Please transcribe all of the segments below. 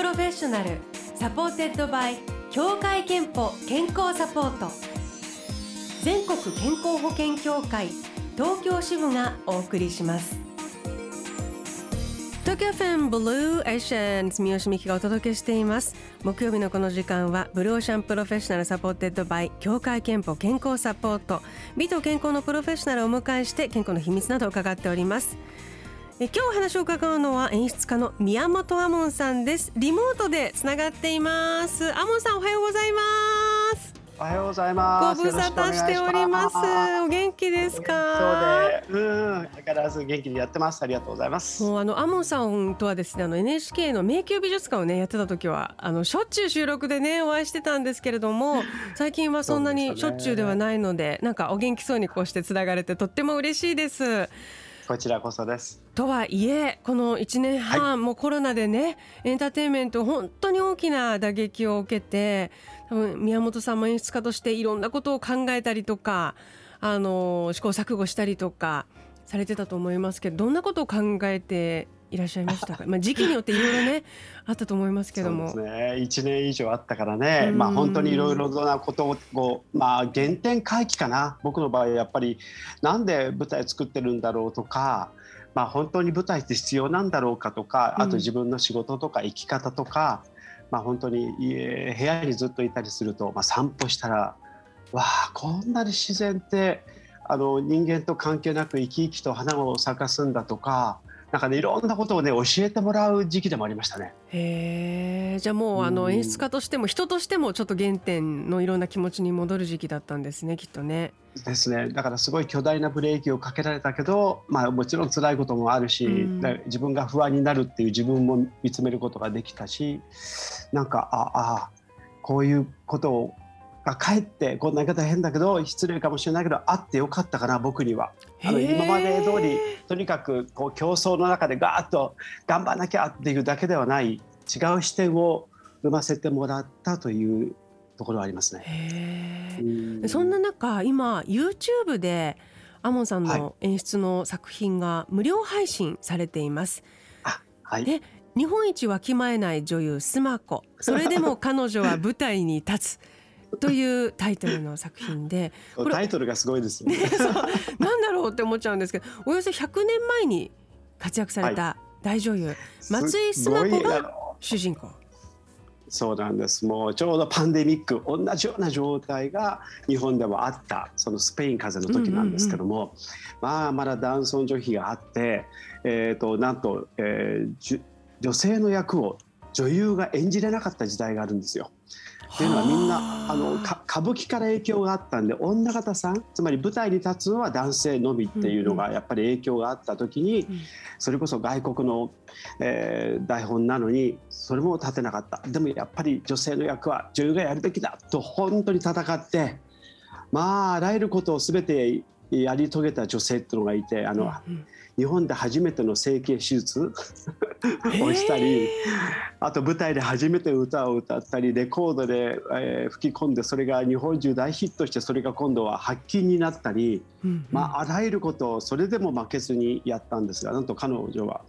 Professional supported by 協会けんぽ健康サポート。全国健康保険協会東京支部がお送りします。東京 FM Blue Ocean 住吉美紀がお届けしています。木曜日のこの時間は Blue Ocean Professional supported by 協会けんぽ健康サポート。美と健康のプロフェッショナルをお迎えして健康の秘密などを伺っております。え今日お話を伺うのは演出家の宮本亞門さんですリモートでつながっています亞門さんおはようございますおはようございます。ご無沙汰しております。お元気ですか？そうで、うん、相変わらず元気にやってます。ありがとうございます。もうあのアモンさんとはですね、あの NHK の迷宮美術館をねやってた時はあのしょっちゅう収録でねお会いしてたんですけれども、最近はそんなにしょっちゅうではないので、なんかお元気そうにこうしてつながれてとっても嬉しいです。こちらこそです。とはいえこの1年半、はい、もうコロナでねエンターテインメント本当に大きな打撃を受けて多分宮本さんも演出家としていろんなことを考えたりとかあの試行錯誤したりとかされてたと思いますけどどんなことを考えていらっしゃいましたか？まあ時期によっていろいろねあったと思いますけども。そうですね。一年以上あったからね。まあ本当にいろいろなことをこうまあ原点回帰かな。僕の場合やっぱりなんで舞台作ってるんだろうとか。まあ、本当に舞台って必要なんだろうかとかあと自分の仕事とか生き方とか、うん、まあ、本当に家部屋にずっといたりすると、まあ、散歩したらわあこんなに自然ってあの人間と関係なく生き生きと花を咲かすんだとかなんかねいろんなことをね教えてもらう時期でもありましたね。へえじゃあもうあの演出家としても人としてもちょっと原点のいろんな気持ちに戻る時期だったんですねきっとね。ですねだからすごい巨大なブレーキをかけられたけど、まあ、もちろん辛いこともあるし、うん、自分が不安になるっていう自分も見つめることができたしなんかああこういうことをが帰ってこんな言い方変だけど失礼かもしれないけどあってよかったかな僕には。あの今まで通りとにかくこう競争の中でガーッと頑張らなきゃっていうだけではない違う視点を生ませてもらったというところはありますね。そんな中今 YouTube でアモンさんの演出の作品が無料配信されています。はい、で日本一わきまえない女優スマコ。それでも彼女は舞台に立つというタイトルの作品で タイトルがすごいですね なんだろうって思っちゃうんですけどおよそ100年前に活躍された大女優、はい、松井須磨子が主人公。そうなんですもうちょうどパンデミック同じような状態が日本でもあったそのスペイン風邪の時なんですけども、うんうんうん、まあまだ男尊女卑があって、えーと、なんと、えー、女性の役を女優が演じれなかった時代があるんですよ。っていうのはみんなあ。の歌舞伎から影響があったんで女方さんつまり舞台に立つのは男性のみっていうのがやっぱり影響があった時に、それこそ外国の、えー、台本なのにそれも立てなかった。でもやっぱり女性の役は女優がやるべきだと本当に戦ってまああらゆることを全てやり遂げた女性っていうのがいてあの、うん日本で初めての整形手術？をしたり、あと舞台で初めて歌を歌ったりレコードで、えー、吹き込んでそれが日本中大ヒットしてそれが今度は発禁になったり、うんうん、まあ、あらゆることをそれでも負けずにやったんですがなんと彼女は、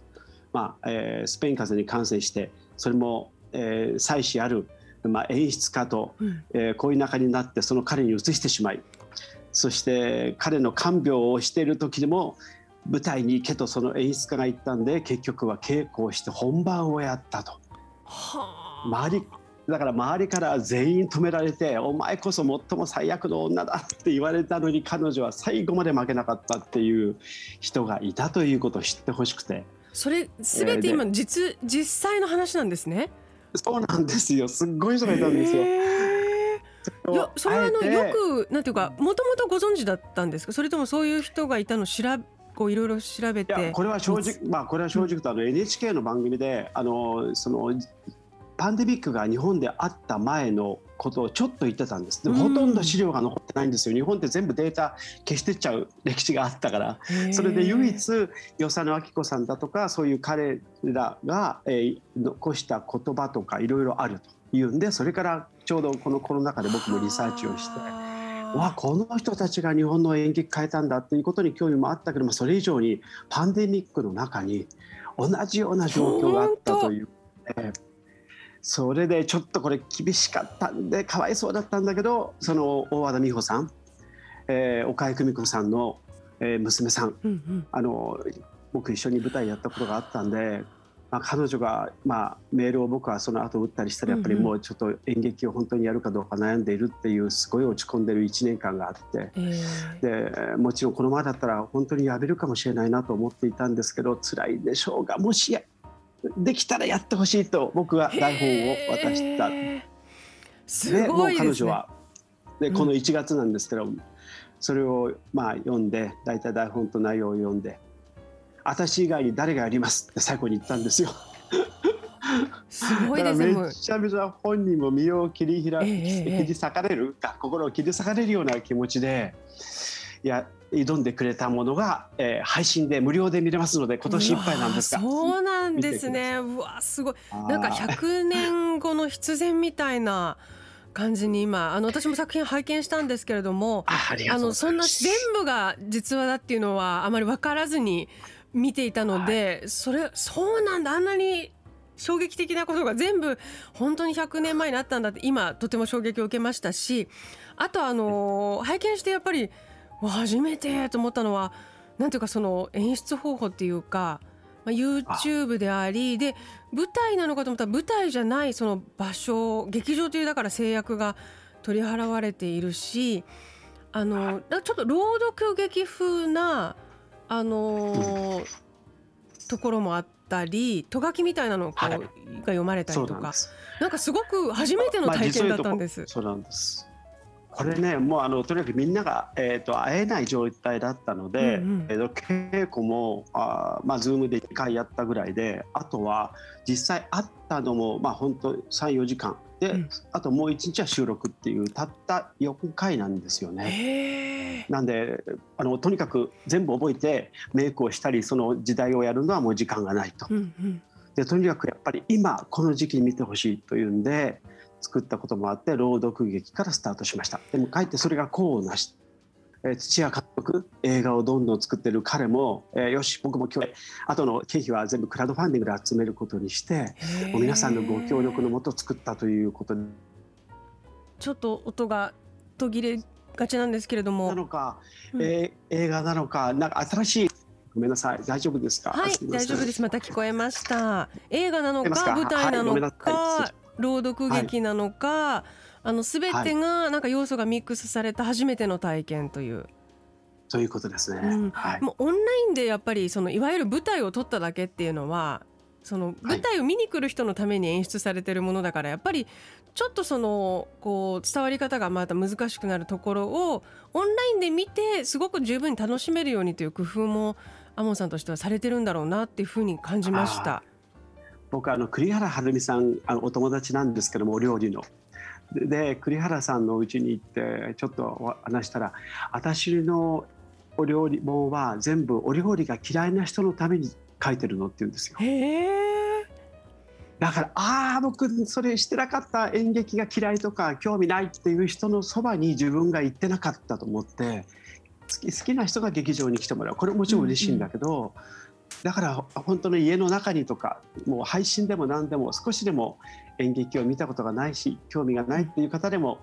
まあえー、スペイン風邪に感染してそれも、えー、妻子ある、まあ、演出家と、うん、えー、こういう仲になってその彼に移してしまいそして彼の看病をしている時でも舞台に行けとその演出家が言ったんで結局は稽古をして本番をやったと。周りだから周りから全員止められて「お前こそ最も最悪の女だ」って言われたのに彼女は最後まで負けなかったっていう人がいたということを知ってほしくて。それ全て今実,、えー、実際の話なんですね。そうなんですよ。すっごい人がいたんですよ。いやそれはあのよくなんていうかもともとご存知だったんですか？それともそういう人がいたの調こういろいろ調べて。これは正直まあこれは正直とあの NHK の番組であのそのパンデミックが日本であった前のことをちょっと言ってたんです。でもほとんど資料が残ってないんですよ。日本って全部データ消してっちゃう歴史があったから。それで唯一与謝野明子さんだとかそういう彼らが、えー、残した言葉とかいろいろあるというんでそれからちょうどこのコロナ禍で僕もリサーチをして。わこの人たちが日本の演劇変えたんだっていうことに興味もあったけどもそれ以上にパンデミックの中に同じような状況があったという。それでちょっとこれ厳しかったんでかわいそうだったんだけどその大和田美穂さん、えー、岡井久美子さんの、えー、娘さん、うんうん、あの僕一緒に舞台やったことがあったんで、まあ、彼女が、まあ、メールを僕はその後打ったりしたらやっぱりもうちょっと演劇を本当にやるかどうか悩んでいるっていうすごい落ち込んでる1年間があって、えー、でもちろんこのままだったら本当にやめるかもしれないなと思っていたんですけど辛いでしょうがもしできたらやってほしいと僕は台本を渡した。すごい、ね、彼女はでこの1月なんですけど、うん、それをまあ読んで大体台本と内容を読んで私以外に誰がやります？って最後に言ったんですよ。すごいですね。めちゃめちゃ本人も身を切り開、えー、切り裂かれるか心を切り裂かれるような気持ちでいや挑んでくれたものが、えー、配信で無料で見れますので今年いっぱいなんですがそうなんですね。うわすごい。なんか100年後の必然みたいな感じに今あの私も作品拝見したんですけれどもあのそんな全部が実話だっていうのはあまり分からずに見ていたので、はい、それそうなんだ。あんなに衝撃的なことが全部本当に100年前にあったんだって今とても衝撃を受けましたしあとあの拝見してやっぱり初めてと思ったのはなんていうかその演出方法っていうか、まあ、YouTube でありで舞台なのかと思ったら舞台じゃないその場所劇場というだから制約が取り払われているしあのちょっと朗読劇風なあのところもあったりとがきみたいなのが読まれたりとか。なんかすごく初めての体験だったんです。そうなんです。これねもうあのとにかくみんなが、えーと、会えない状態だったので、うんうん、えーと、稽古もあ、まあ、Zoom で1回やったぐらいであとは実際会ったのも、まあ、本当34時間で、うん、あともう1日は収録っていうたった4回なんですよね。なんであのとにかく全部覚えてメイクをしたりその時代をやるのはもう時間がないと。うんうん、でとにかくやっぱり今この時期に見てほしいというんで作ったこともあって朗読劇からスタートしましたでもかえってそれが功をなし、えー、土屋監督映画をどんどん作ってる彼も、えー、よし僕も今日後の経費は全部クラウドファンディングで集めることにして皆さんのご協力のもと作ったということ。でちょっと音が途切れがちなんですけれども。なのか、えー、映画なのかなんか新しいごめんなさい大丈夫ですか？はい大丈夫です。また聞こえました。映画なのか舞台なのか、はい。朗読劇なのか、はい、あの全てがなんか要素がミックスされた初めての体験という。ということですね、うんはい、もうオンラインでやっぱりそのいわゆる舞台を撮っただけっていうのはその舞台を見に来る人のために演出されてるものだからやっぱりちょっとそのこう伝わり方がまた難しくなるところをオンラインで見てすごく十分に楽しめるようにという工夫も亞門さんとしてはされてるんだろうなっていうふうに感じました。僕あの栗原はるみさんあのお友達なんですけどもお料理の。で栗原さんのうちに行ってちょっと話したら私のお料理本は全部お料理が嫌いな人のために書いてるのって言うんですよ。だからああ僕それしてなかった。演劇が嫌いとか興味ないっていう人のそばに自分が行ってなかったと思って好き好きな人が劇場に来てもらう。これもちろん嬉しいんだけど、うんうんだから本当の家の中にとかもう配信でも何でも少しでも演劇を見たことがないし興味がないっていう方でも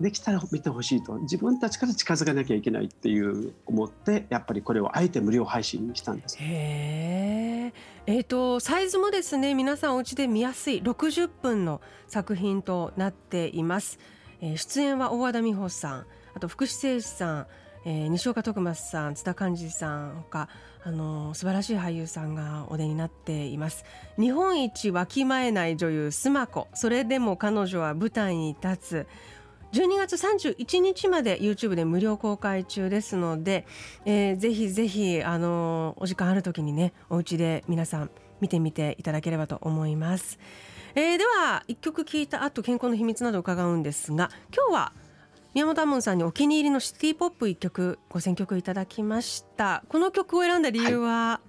できたら見てほしいと自分たちから近づかなきゃいけないっていう思ってやっぱりこれをあえて無料配信にしたんです。へえーと、サイズもですね皆さんお家で見やすい60分の作品となっています。えー、出演は大和田美穂さんあと福士誠司さんえー、西岡徳馬さん津田寛治さんほかあの素晴らしい俳優さんがお出になっています。日本一わきまえない女優スマコそれでも彼女は舞台に立つ。12月31日まで YouTube で無料公開中ですので、えー、ぜひぜひあのお時間ある時にねお家で皆さん見てみていただければと思います、えー、では一曲聴いた後健康の秘密など伺うんですが今日は宮本亞門さんにお気に入りのシティポップ一曲ご選曲いただきましたこの曲を選んだ理由は、は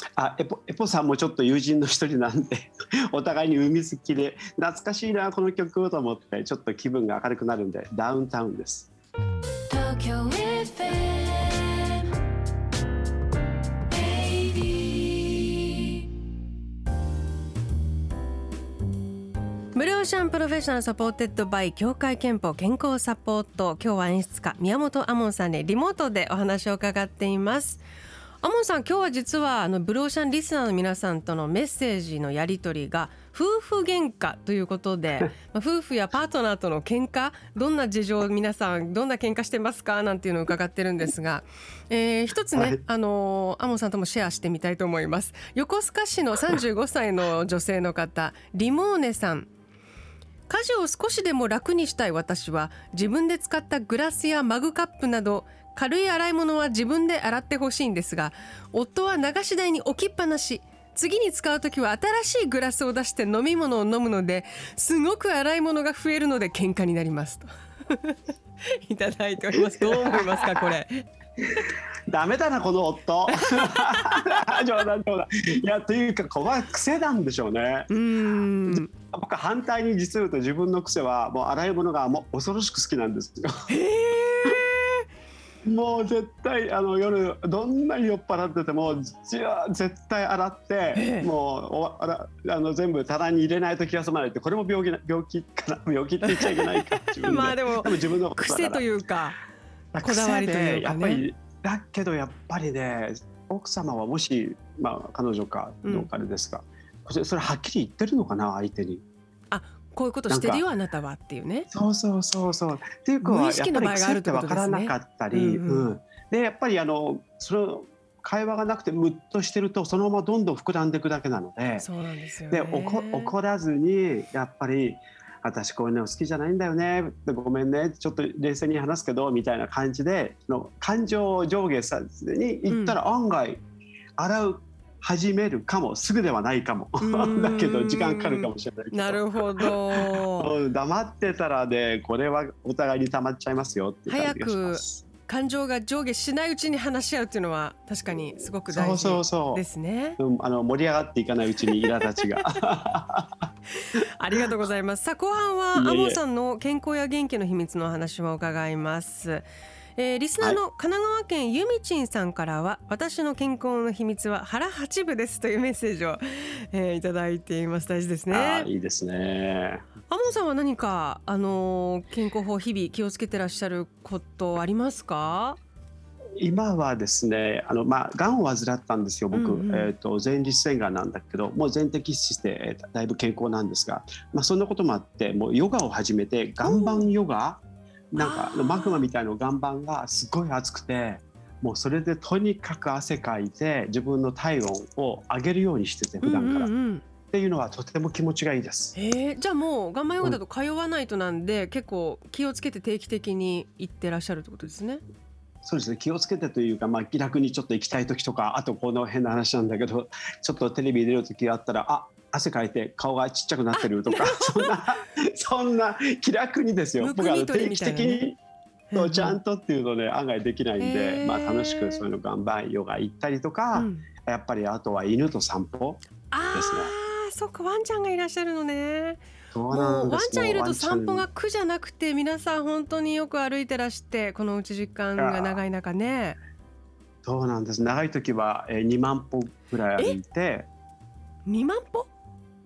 い、あエポエポさんもちょっと友人の一人なんで お互いに海好きで懐かしいなこの曲と思ってちょっと気分が明るくなるんでダウンタウンです。Blue Ocean Professional supported by 協会けんぽ健康サポート。今日は演出家宮本亞門さんにリモートでお話を伺っています。亞門さん今日は実はあの Blue Ocean リスナーの皆さんとのメッセージのやり取りが夫婦喧嘩ということで、まあ、夫婦やパートナーとの喧嘩どんな事情皆さんどんな喧嘩してますか？なんていうのを伺ってるんですが、えー、一つね、はい、あの亞門さんともシェアしてみたいと思います。横須賀市の35歳の女性の方リモーネさん家事を少しでも楽にしたい私は自分で使ったグラスやマグカップなど軽い洗い物は自分で洗ってほしいんですが夫は流し台に置きっぱなし。次に使う時は新しいグラスを出して飲み物を飲むのですごく洗い物が増えるので喧嘩になります。と いただいております。どう思いますかこれ？ダメだなこの夫。冗談冗談。いやというかここは癖なんでしょうね。うん僕反対に実を言うと自分の癖はもう洗い物がもう恐ろしく好きなんですよ。もう絶対あの夜どんなに酔っ払っててもじゃ絶対洗って、もうおああの全部棚に入れないと気が済まないってこれも病気病気かな病気って言っちゃいけないか まあでも自分の癖というかこだわりというか、ね、やっぱりだけどやっぱりね奥様はもし、まあ、彼女かどうかですが、うん、それはっきり言ってるのかな相手に。あこういうことしてるよあなたはっていうね。そうそうそうそう。っていうかやっぱり癖って分からなかったり、うん、うん、でやっぱりあのその会話がなくてムッとしてるとそのままどんどん膨らんでいくだけなのでそうなんですよ、ね、で怒らずにやっぱり私こういうの好きじゃないんだよねごめんねちょっと冷静に話すけどみたいな感じでの感情を上下さずに言ったら案外洗う始めるかもすぐではないかも だけど時間かかるかもしれないなるほど黙ってたらで、ね、これはお互いに溜まっちゃいますよって早く感情が上下しないうちに話し合うっていうのは確かにすごく大事ですね。そうそうそうあの盛り上がっていかないうちに苛立ちが。ありがとうございます。さあ後半はアモさんの健康や元気の秘密の話も伺います。えー、リスナーの神奈川県ゆみちんさんからは、私の健康の秘密は腹八分ですというメッセージを、えー、いただいています。大事ですね。いいですね。アモンさんは何かあのー、健康法日々気をつけてらっしゃることありますか？今はですねあの、まあ、がんを患ったんですよ僕、うんうん、えーと、前立腺がんなんだけどもう全摘出して、だいぶ健康なんですが、まあ、そんなこともあってもうヨガを始めて岩盤ヨガなんかマグマみたいな岩盤がすごい熱くてもうそれでとにかく汗かいて自分の体温を上げるようにしてて普段から。うんうんうんっていうのはとても気持ちがいいです。えー、じゃあもう岩盤ヨガだと通わないとなんで、うん、結構気をつけて定期的に行ってらっしゃるってことですね。そうですね気をつけてというか、まあ、気楽にちょっと行きたい時とかあとこの変な話なんだけどちょっとテレビ出る時があったらあ汗かいて顔がちっちゃくなってるとかそんな そんな気楽にですよ。僕は定期的にそうちゃんとっていうので案外できないんで、まあ、楽しくそういうの頑張ヨガ行ったりとか、うん、やっぱりあとは犬と散歩ですね。あそっかワンちゃんがいらっしゃるのね。もうワンちゃんいると散歩が苦じゃなくて皆さん本当によく歩いてらしてこのうち時間が長い中ね。そうなんです。長い時は2万歩ぐらい歩いて。2万歩？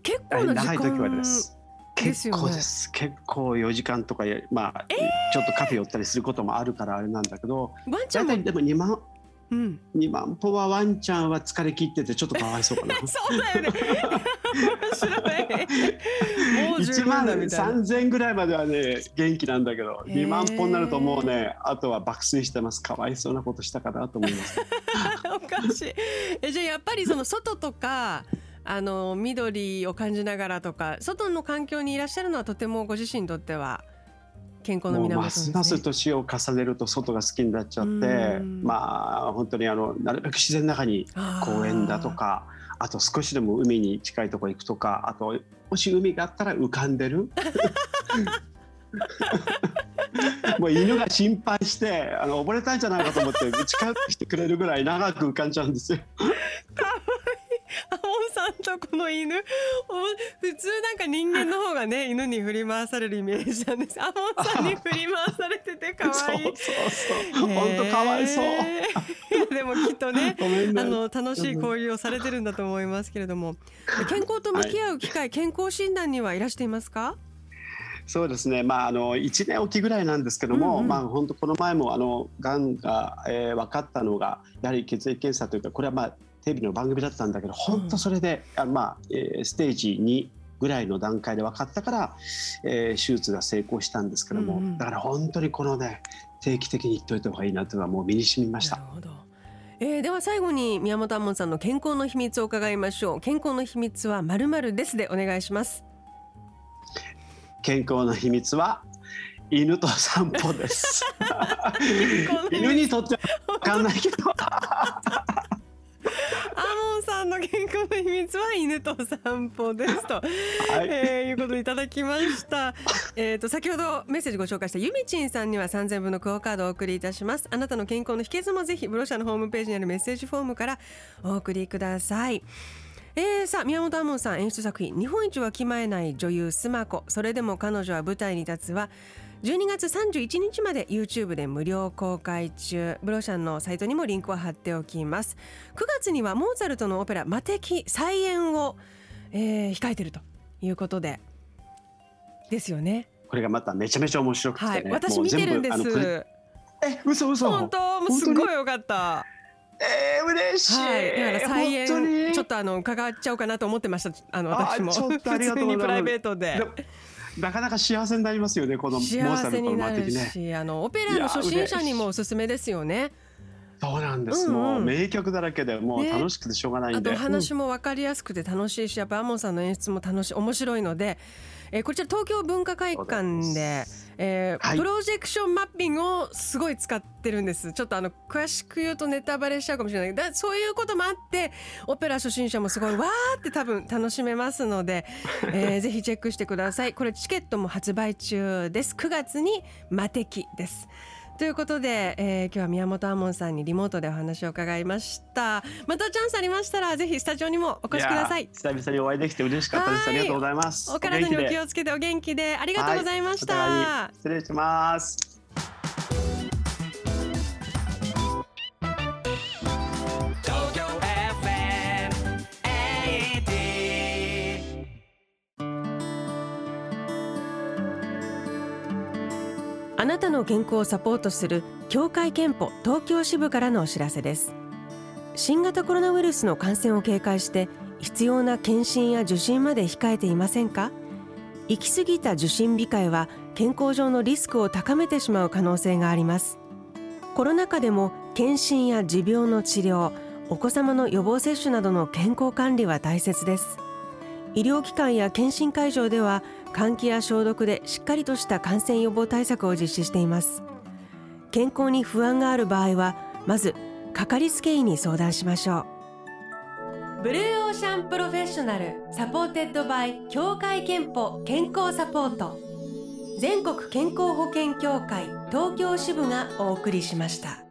結構な長い時はです。結構です、ね、結構4時間とかまあ、えー、ちょっとカフェ寄ったりすることもあるからあれなんだけどワンちゃんも。でも2万うん、2万歩はワンちゃんは疲れ切っててちょっとかわいそうかな。そうだよね。面白い。もう1万3000ぐらいまではね元気なんだけど2万歩になるともうねあとは爆睡してます。かわいそうなことしたかなと思います。おかしい。えじゃあやっぱりその外とかあの緑を感じながらとか外の環境にいらっしゃるのはとてもご自身にとっては健康の源ね、ますます年を重ねると外が好きになっちゃってまあ本当にあのなるべく自然の中に公園だとかあと少しでも海に近いところ行くとかあともし海があったら浮かんでる？もう犬が心配してあの溺れたんじゃないかと思って近くしてくれるぐらい長く浮かんじゃうんですよ。アモンさんとこの犬普通なんか人間の方がね犬に振り回されるイメージなんです。アモンさんに振り回されてて可愛い。そうそうそう。本当かわいそう。でもきっとねあの楽しい交流をされてるんだと思いますけれども。健康と向き合う機会、健康診断にはいらしていますか？そうですね、まあ、あの1年おきぐらいなんですけども、うんうん。まあ、本当この前もあのがんが、えー分かったのがやはり血液検査というかこれは、まあ、テレビの番組だったんだけど本当それで、あまあえーステージ2ぐらいの段階で分かったから、えー手術が成功したんですけども、うんうんだから本当にこのね定期的に言っといた方がいいなというのはもう身に染みましたなる。ほど。えー、では最後に宮本亞門さんの健康の秘密を伺いましょう健康の秘密はまるまるですでお願いします健康の秘密は犬と散歩です。犬にとっては分かんないけどアモンさんの健康の秘密は犬と散歩ですと、はいえーいうことでいただきました。えっと先ほどメッセージご紹介したゆみちんさんには3000分のクオカードをお送りいたします。あなたの健康の秘訣もぜひブロシャのホームページにあるメッセージフォームからお送りください。えー、さあ宮本亞門さん演出作品「日本一は気まえない女優スマコそれでも彼女は舞台に立つ」は12月31日まで YouTube で無料公開中。ブロシャンのサイトにもリンクを貼っておきます。9月にはモーツァルトのオペラ「魔敵再演を」えー控えてるということでですよね。これがまためちゃめちゃ面白くて。ね、はい私見てるんです。え嘘嘘。本当もうすごい良かった。えー、嬉しい、はいだから再演ちょっとあの伺っちゃおうかなと思ってました。あのあ私も。ちょっとあ普りがとうございます。通にプライベートでなかなか幸せになりますよねこのモー幸サルトのせになる魔的ねし、あのオペラの初心者にもおすすめですよね。そうなんです、うんうん。もう名曲だらけでもうね楽しくてしょうがないんで、あとお話も分かりやすくて楽しいしやっぱアモンさんの演出も楽しい面白いので、えーこちら東京文化会館で、えーはい。プロジェクションマッピングをすごい使ってるんです。ちょっとあの詳しく言うとネタバレしちゃうかもしれない。けどだそういうこともあってオペラ初心者もすごいわーって多分楽しめますので、えーぜひチェックしてください。これチケットも発売中です。9月に魔敵ですということで、えー今日は宮本亞門さんにリモートでお話を伺いました。またチャンスありましたらぜひスタジオにもお越しください。久々にお会いできて嬉しかったです。はい。ありがとうございます。お体にお元気をつけてお元気でありがとうございました、失礼しますの健康をサポートする協会憲法東京支部からのお知らせです。新型コロナウイルスの感染を警戒して必要な検診や受診まで控えていませんか？行き過ぎた受診控えは健康上のリスクを高めてしまう可能性があります。コロナ禍でも検診や持病の治療お子様の予防接種などの健康管理は大切です。医療機関や検診会場では換気や消毒でしっかりとした感染予防対策を実施しています。健康に不安がある場合はまずかかりつけ医に相談しましょう。 Blue Ocean Professional supported by 協会けんぽ健康サポート。全国健康保険協会東京支部がお送りしました。